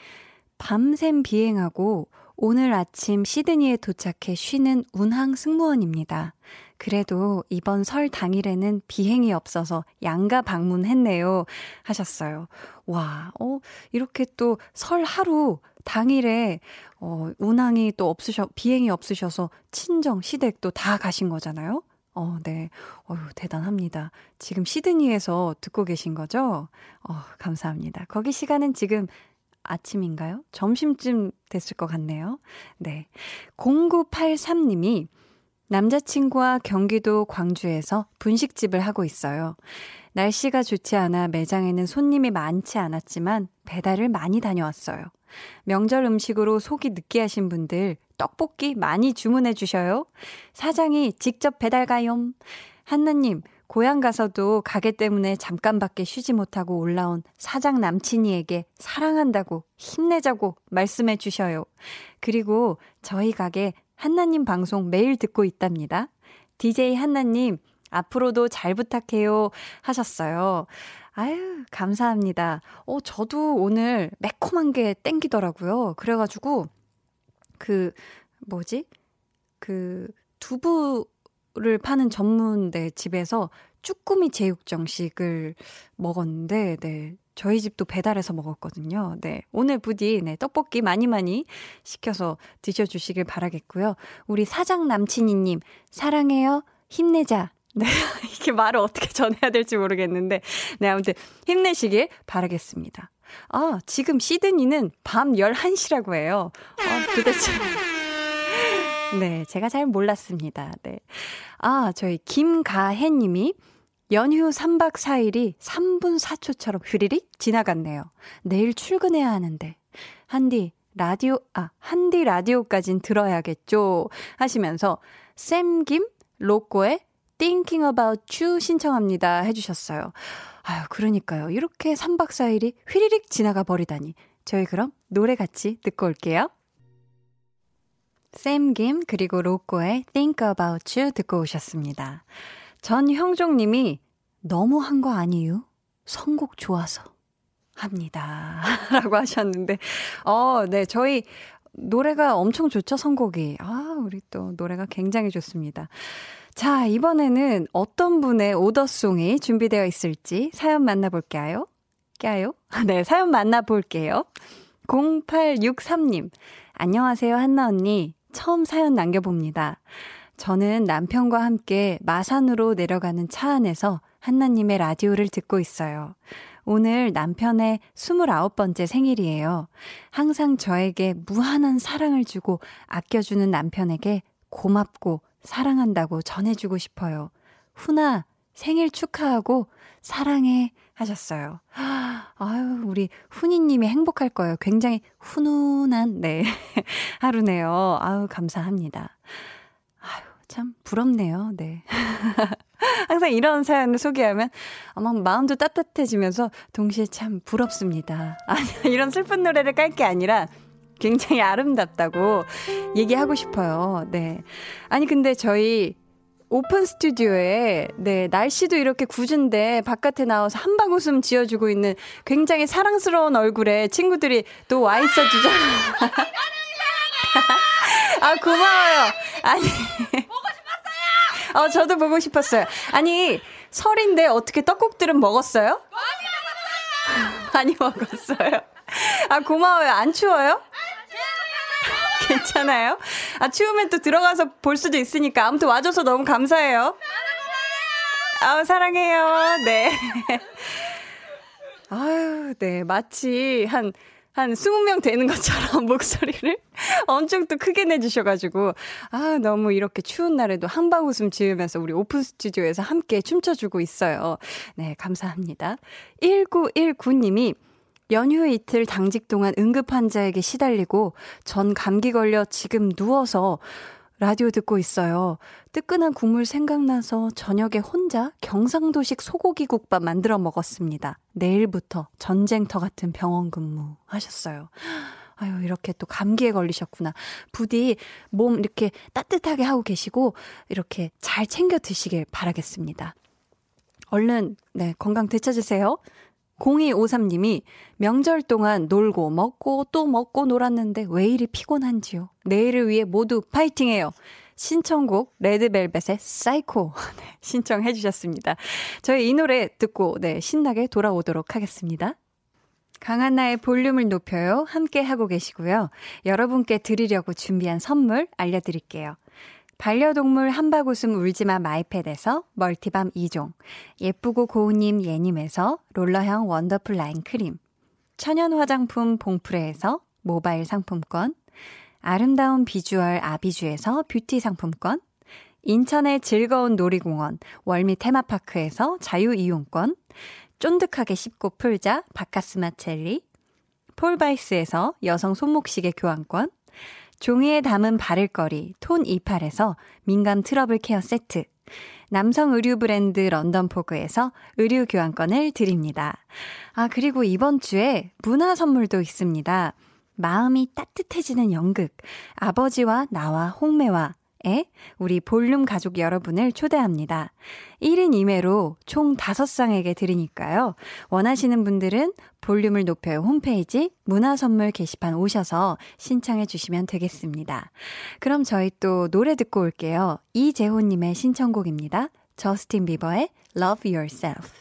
밤샘 비행하고 오늘 아침 시드니에 도착해 쉬는 운항 승무원입니다. 그래도 이번 설 당일에는 비행이 없어서 양가 방문했네요. 하셨어요. 와, 어, 이렇게 또 설 하루 당일에 어, 운항이 또 없으셔, 비행이 없으셔서 친정, 시댁도 다 가신 거잖아요. 어, 네. 어휴, 대단합니다. 지금 시드니에서 듣고 계신 거죠? 어, 감사합니다. 거기 시간은 지금 아침인가요? 점심쯤 됐을 것 같네요. 네. 0983님이 남자친구와 경기도 광주에서 분식집을 하고 있어요. 날씨가 좋지 않아 매장에는 손님이 많지 않았지만 배달을 많이 다녀왔어요. 명절 음식으로 속이 느끼하신 분들 떡볶이 많이 주문해 주셔요. 사장이 직접 배달 가요. 한나님, 고향 가서도 가게 때문에 잠깐밖에 쉬지 못하고 올라온 사장 남친이에게 사랑한다고 힘내자고 말씀해 주셔요. 그리고 저희 가게 한나님 방송 매일 듣고 있답니다. DJ 한나님, 앞으로도 잘 부탁해요. 하셨어요. 아유, 감사합니다. 어, 저도 오늘 매콤한 게 땡기더라고요. 그래가지고, 그, 뭐지? 그, 두부 를 파는 전문 네, 집에서 쭈꾸미 제육정식을 먹었는데, 네. 저희 집도 배달해서 먹었거든요. 네. 오늘 부디, 네, 떡볶이 많이 많이 시켜서 드셔주시길 바라겠고요. 우리 사장 남친이님, 사랑해요. 힘내자. 네. 이게 말을 어떻게 전해야 될지 모르겠는데. 네. 아무튼 힘내시길 바라겠습니다. 아, 지금 시드니는 밤 11시라고 해요. 아, 도대체. 네. 제가 잘 몰랐습니다. 네. 아, 저희 김가혜 님이 연휴 3박 4일이 3분 4초처럼 휘리릭 지나갔네요. 내일 출근해야 하는데. 한디, 라디오, 아, 한디 라디오까진 들어야겠죠. 하시면서 샘김 로꼬의 Thinking About You 신청합니다. 해주셨어요. 아유, 그러니까요. 이렇게 3박 4일이 휘리릭 지나가 버리다니. 저희 그럼 노래 같이 듣고 올게요. 샘김 그리고 로꼬의 Think About You 듣고 오셨습니다. 전형종님이 너무 한 거 아니유? 선곡 좋아서 합니다. 라고 하셨는데, 어, 네, 저희 노래가 엄청 좋죠, 선곡이. 아, 우리 또 노래가 굉장히 좋습니다. 자, 이번에는 어떤 분의 오더송이 준비되어 있을지 사연 만나볼게요. 깨요? 네, 사연 만나볼게요. 0863님. 안녕하세요, 한나 언니. 처음 사연 남겨봅니다. 저는 남편과 함께 마산으로 내려가는 차 안에서 한나님의 라디오를 듣고 있어요. 오늘 남편의 29번째 생일이에요. 항상 저에게 무한한 사랑을 주고 아껴주는 남편에게 고맙고 사랑한다고 전해주고 싶어요. 훈아, 생일 축하하고 사랑해 하셨어요. 아유, 우리 훈이님이 행복할 거예요. 굉장히 훈훈한, 네. 하루네요. 아유, 감사합니다. 아유, 참 부럽네요. 네. 항상 이런 사연을 소개하면 아마 마음도 따뜻해지면서 동시에 참 부럽습니다. 아니, 이런 슬픈 노래를 깔 게 아니라 굉장히 아름답다고 얘기하고 싶어요. 네. 아니, 근데 저희 오픈 스튜디오에, 네, 날씨도 이렇게 굳은데 바깥에 나와서 한방 웃음 지어주고 있는 굉장히 사랑스러운 얼굴에 친구들이 또 와 있어 주잖아. 아, 고마워요. 아니. 어, 저도 보고 싶었어요. 아니, 설인데 어떻게 떡국들은 먹었어요? 많이 먹었어요. 많이 먹었어요. 아, 고마워요. 안 추워요? 괜찮아요? 아, 추우면 또 들어가서 볼 수도 있으니까. 아무튼 와줘서 너무 감사해요. 아우, 사랑해요. 네. 아유, 네. 마치 한, 한 20명 되는 것처럼 목소리를 엄청 또 크게 내주셔가지고, 아, 너무 이렇게 추운 날에도 한방 웃음 지으면서 우리 오픈 스튜디오에서 함께 춤춰주고 있어요. 네, 감사합니다. 1919님이 연휴 이틀 당직 동안 응급 환자에게 시달리고 전 감기 걸려 지금 누워서 라디오 듣고 있어요. 뜨끈한 국물 생각나서 저녁에 혼자 경상도식 소고기 국밥 만들어 먹었습니다. 내일부터 전쟁터 같은 병원 근무 하셨어요. 아유, 이렇게 또 감기에 걸리셨구나. 부디 몸 이렇게 따뜻하게 하고 계시고, 이렇게 잘 챙겨 드시길 바라겠습니다. 얼른, 네, 건강 되찾으세요. 0253님이 명절 동안 놀고 먹고 또 먹고 놀았는데 왜 이리 피곤한지요. 내일을 위해 모두 파이팅해요. 신청곡 레드벨벳의 사이코 네, 신청해 주셨습니다. 저희 이 노래 듣고 네, 신나게 돌아오도록 하겠습니다. 강한나의 볼륨을 높여요. 함께 하고 계시고요. 여러분께 드리려고 준비한 선물 알려드릴게요. 반려동물 한바구음 울지마 마이패드에서 멀티밤 2종, 예쁘고 고운님 예님에서 롤러형 원더풀 라인 크림, 천연 화장품 봉프레에서 모바일 상품권, 아름다운 비주얼 아비주에서 뷰티 상품권, 인천의 즐거운 놀이공원 월미 테마파크에서 자유이용권, 쫀득하게 씹고 풀자 박카스맛 젤리, 폴바이스에서 여성 손목시계 교환권, 종이에 담은 바를 거리 톤 이팔에서 민감 트러블 care 세트. 남성 의류 브랜드 런던포그에서 의류 교환권을 드립니다. 아, 그리고 이번 주에 문화 선물도 있습니다. 마음이 따뜻해지는 연극. 아버지와 나와 홍매와 에 우리 볼륨 가족 여러분을 초대합니다. 1인 2매로 총 5쌍에게 드리니까요. 원하시는 분들은 볼륨을 높여요 홈페이지 문화선물 게시판 오셔서 신청해 주시면 되겠습니다. 그럼 저희 또 노래 듣고 올게요. 이재호님의 신청곡입니다. 저스틴 비버의 Love Yourself.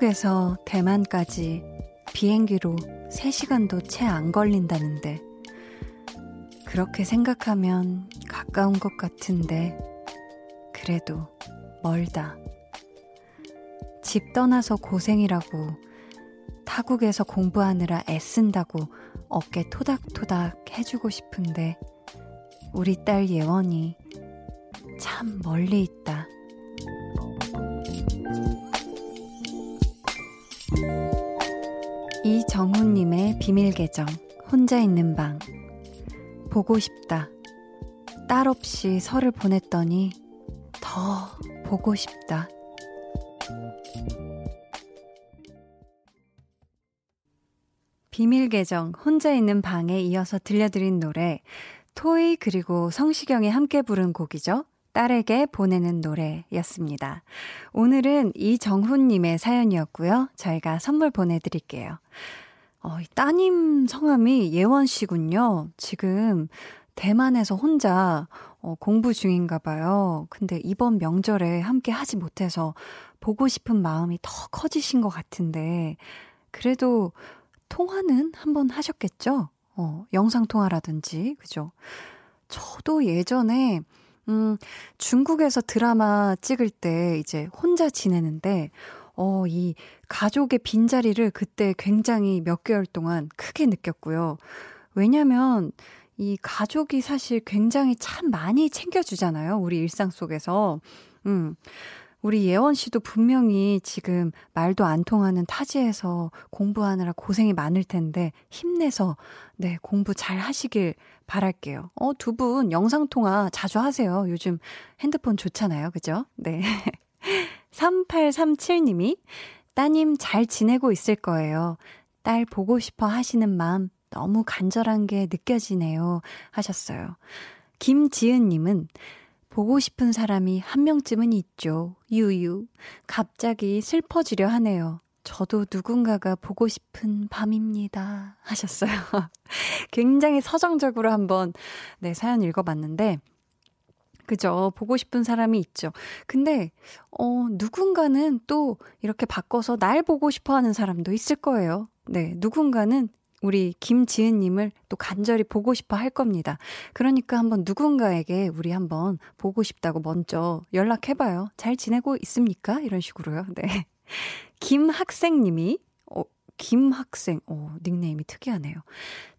한국에서 대만까지 비행기로 3시간도 채 안 걸린다는데, 그렇게 생각하면 가까운 것 같은데, 그래도 멀다. 집 떠나서 고생이라고, 타국에서 공부하느라 애쓴다고 어깨 토닥토닥 해주고 싶은데, 우리 딸 예원이 참 멀리 있다. 이정훈님의 비밀 계정, 혼자 있는 방. 보고 싶다. 딸 없이 설을 보냈더니 더 보고 싶다. 비밀 계정, 혼자 있는 방에 이어서 들려드린 노래, 토이 그리고 성시경이 함께 부른 곡이죠. 딸에게 보내는 노래였습니다. 오늘은 이정훈님의 사연이었고요. 저희가 선물 보내드릴게요. 어, 따님 성함이 예원 씨군요. 지금 대만에서 혼자 어, 공부 중인가 봐요. 근데 이번 명절에 함께 하지 못해서 보고 싶은 마음이 더 커지신 것 같은데, 그래도 통화는 한번 하셨겠죠? 어, 영상통화라든지, 그죠? 저도 예전에 음, 중국에서 드라마 찍을 때 이제 혼자 지내는데, 어, 이 가족의 빈자리를 그때 굉장히 몇 개월 동안 크게 느꼈고요. 왜냐면 이 가족이 사실 굉장히 참 많이 챙겨주잖아요. 우리 일상 속에서. 음. 우리 예원 씨도 분명히 지금 말도 안 통하는 타지에서 공부하느라 고생이 많을 텐데 힘내서 네, 공부 잘 하시길 바랄게요. 어, 두 분 영상 통화 자주 하세요. 요즘 핸드폰 좋잖아요. 그죠? 네. 3837님이 따님 잘 지내고 있을 거예요. 딸 보고 싶어 하시는 마음 너무 간절한 게 느껴지네요. 하셨어요. 김지은님은 보고 싶은 사람이 한 명쯤은 있죠. 유유. 갑자기 슬퍼지려 하네요. 저도 누군가가 보고 싶은 밤입니다. 하셨어요. 굉장히 서정적으로 한번, 네, 사연 읽어 봤는데, 그죠. 보고 싶은 사람이 있죠. 근데, 어, 누군가는 또 이렇게 바꿔서 날 보고 싶어 하는 사람도 있을 거예요. 네, 누군가는 우리 김지은님을 또 간절히 보고 싶어 할 겁니다. 그러니까 한번 누군가에게 우리 한번 보고 싶다고 먼저 연락해봐요. 잘 지내고 있습니까? 이런 식으로요. 네. 김학생님이, 어, 김학생, 어, 닉네임이 특이하네요.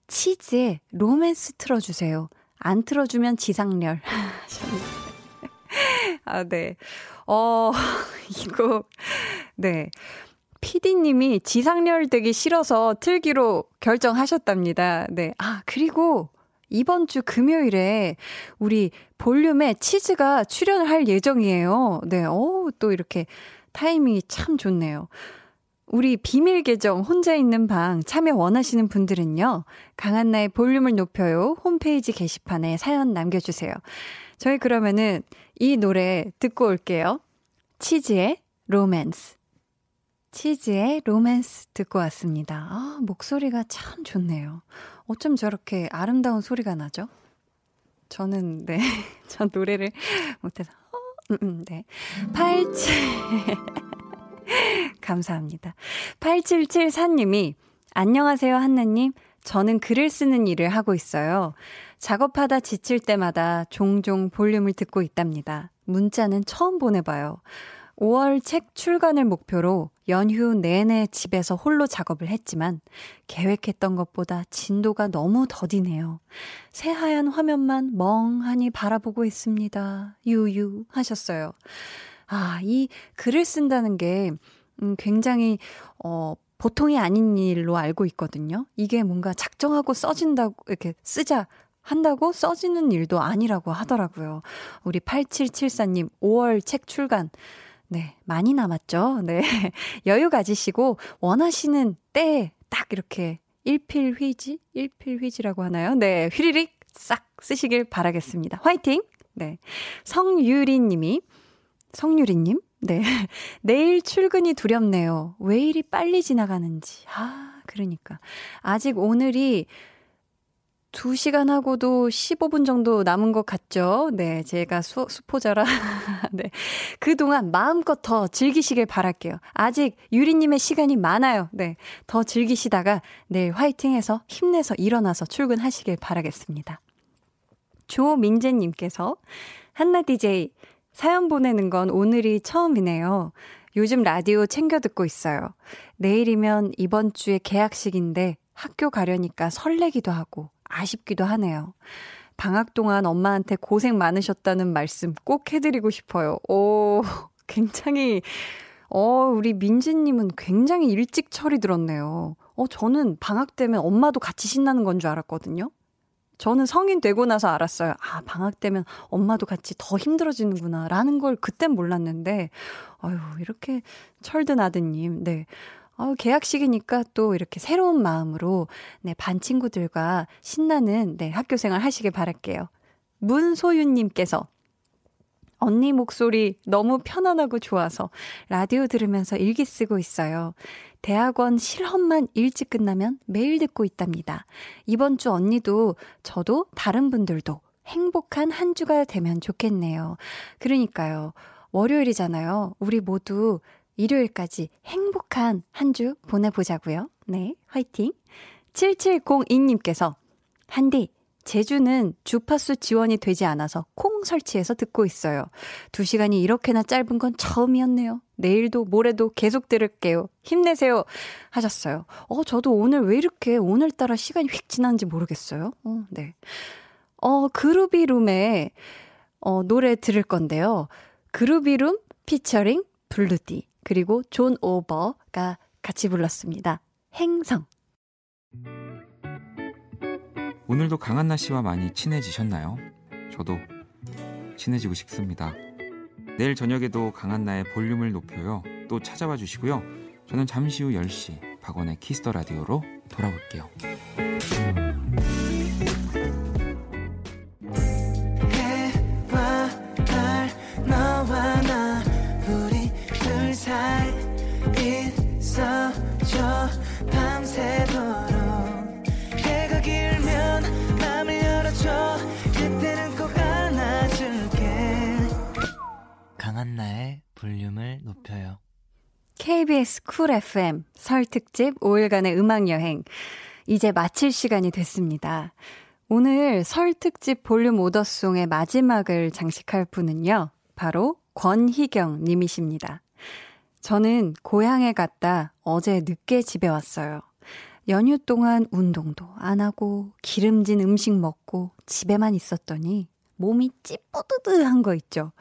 치즈에 로맨스 틀어주세요. 안 틀어주면 지상렬. 아, 네. 어, 이거, 네. PD님이 지상렬 되기 싫어서 틀기로 결정하셨답니다. 네. 아, 그리고 이번 주 금요일에 우리 볼륨에 치즈가 출연을 할 예정이에요. 네. 어, 또 이렇게 타이밍이 참 좋네요. 우리 비밀 계정 혼자 있는 방 참여 원하시는 분들은요. 강한나의 볼륨을 높여요. 홈페이지 게시판에 사연 남겨주세요. 저희 그러면은 이 노래 듣고 올게요. 치즈의 로맨스. 치즈의 로맨스 듣고 왔습니다. 아, 목소리가 참 좋네요. 어쩜 저렇게 아름다운 소리가 나죠? 저는, 네. 전 노래를 못해서, 어, 음, 음, 네. 87. 감사합니다. 8774님이, 안녕하세요, 한나님. 저는 글을 쓰는 일을 하고 있어요. 작업하다 지칠 때마다 종종 볼륨을 듣고 있답니다. 문자는 처음 보내봐요. 5월 책 출간을 목표로 연휴 내내 집에서 홀로 작업을 했지만 계획했던 것보다 진도가 너무 더디네요. 새하얀 화면만 멍하니 바라보고 있습니다. 유유 하셨어요. 아, 이 글을 쓴다는 게 음, 굉장히 어 보통이 아닌 일로 알고 있거든요. 이게 뭔가 작정하고 써진다고 이렇게 쓰자 한다고 써지는 일도 아니라고 하더라고요. 우리 8774님 5월 책 출간 네, 많이 남았죠? 네. 여유 가지시고 원하시는 때에 딱 이렇게 일필휘지? 일필휘지라고 하나요? 네, 휘리릭 싹 쓰시길 바라겠습니다. 화이팅! 네. 성유리 님이, 성유리 님? 네. 내일 출근이 두렵네요. 왜 이리 빨리 지나가는지. 아, 그러니까. 아직 오늘이 2시간 하고도 15분 정도 남은 것 같죠? 네, 제가 수, 수포자라. 네. 그동안 마음껏 더 즐기시길 바랄게요. 아직 유리님의 시간이 많아요. 네. 더 즐기시다가 내일 화이팅 해서 힘내서 일어나서 출근하시길 바라겠습니다. 조민재님께서 한나 DJ 사연 보내는 건 오늘이 처음이네요. 요즘 라디오 챙겨 듣고 있어요. 내일이면 이번 주에 계약식인데 학교 가려니까 설레기도 하고 아쉽기도 하네요. 방학 동안 엄마한테 고생 많으셨다는 말씀 꼭 해드리고 싶어요. 오, 굉장히, 어, 우리 민지님은 굉장히 일찍 철이 들었네요. 어, 저는 방학 때면 엄마도 같이 신나는 건 줄 알았거든요. 저는 성인 되고 나서 알았어요. 아, 방학 때면 엄마도 같이 더 힘들어지는구나. 라는 걸 그땐 몰랐는데, 아유, 이렇게 철든 아드님, 네. 어, 계약식이니까 또 이렇게 새로운 마음으로, 네, 반 친구들과 신나는, 네, 학교 생활 하시길 바랄게요. 문소윤님께서, 언니 목소리 너무 편안하고 좋아서 라디오 들으면서 일기 쓰고 있어요. 대학원 실험만 일찍 끝나면 매일 듣고 있답니다. 이번 주 언니도 저도 다른 분들도 행복한 한 주가 되면 좋겠네요. 그러니까요. 월요일이잖아요. 우리 모두 일요일까지 행복한 한 주 보내보자고요. 네, 화이팅. 7702님께서 한디 제주는 주파수 지원이 되지 않아서 콩 설치해서 듣고 있어요. 두 시간이 이렇게나 짧은 건 처음이었네요. 내일도 모레도 계속 들을게요. 힘내세요. 하셨어요. 어, 저도 오늘 왜 이렇게 오늘따라 시간이 휙 지났는지 모르겠어요. 어, 네. 어, 그루비룸에, 어, 노래 들을 건데요. 그루비룸 피처링 블루디, 그리고 존 오파가 같이 불렀습니다. 행성. 오늘도 강한나 씨와 많이 친해지셨나요? 저도 친해지고 싶습니다. 내일 저녁에도 강한나의 볼륨을 높여요. 또 찾아와 주시고요. 저는 잠시 후 10시 박원의 Kiss the Radio로 돌아올게요. 밤새도록 해가 길면 맘을 열어줘 그때는 꼭 안아줄게 강한나의 볼륨을 높여요. KBS Cool FM 설 특집 5일간의 음악 여행 이제 마칠 시간이 됐습니다. 오늘 설 특집 볼륨 order song의 마지막을 장식할 분은요. 바로 권희경 님이십니다. 저는 고향에 갔다 어제 늦게 집에 왔어요. 연휴 동안 운동도 안 하고 기름진 음식 먹고 집에만 있었더니 몸이 찌뿌드드한 거 있죠.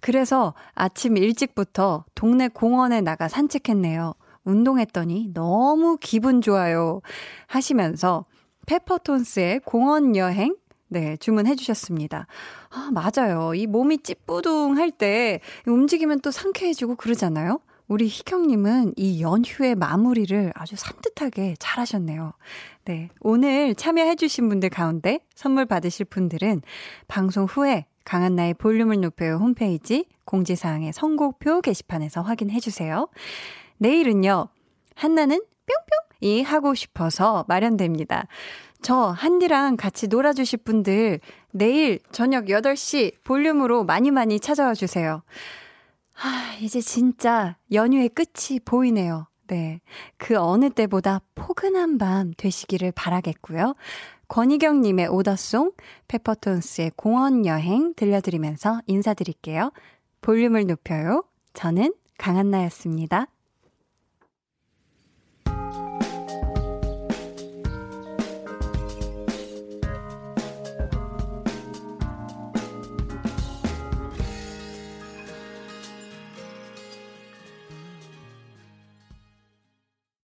그래서 아침 일찍부터 동네 공원에 나가 산책했네요. 운동했더니 너무 기분 좋아요. 하시면서 페퍼톤스의 공원 여행 네, 주문해 주셨습니다. 아, 맞아요. 이 몸이 찌뿌둥할 때 움직이면 또 상쾌해지고 그러잖아요. 우리 희경님은 이 연휴의 마무리를 아주 산뜻하게 잘 하셨네요. 네. 오늘 참여해주신 분들 가운데 선물 받으실 분들은 방송 후에 강한나의 볼륨을 높여요 홈페이지 공지사항의 선곡표 게시판에서 확인해주세요. 내일은요, 한나는 뿅뿅이 하고 싶어서 마련됩니다. 저 한디랑 같이 놀아주실 분들 내일 저녁 8시 볼륨으로 많이 많이 찾아와 주세요. 아, 이제 진짜 연휴의 끝이 보이네요. 네. 그 어느 때보다 포근한 밤 되시기를 바라겠고요. 권희경님의 오더송, 페퍼톤스의 공원 여행 들려드리면서 인사드릴게요. 볼륨을 높여요. 저는 강한나였습니다.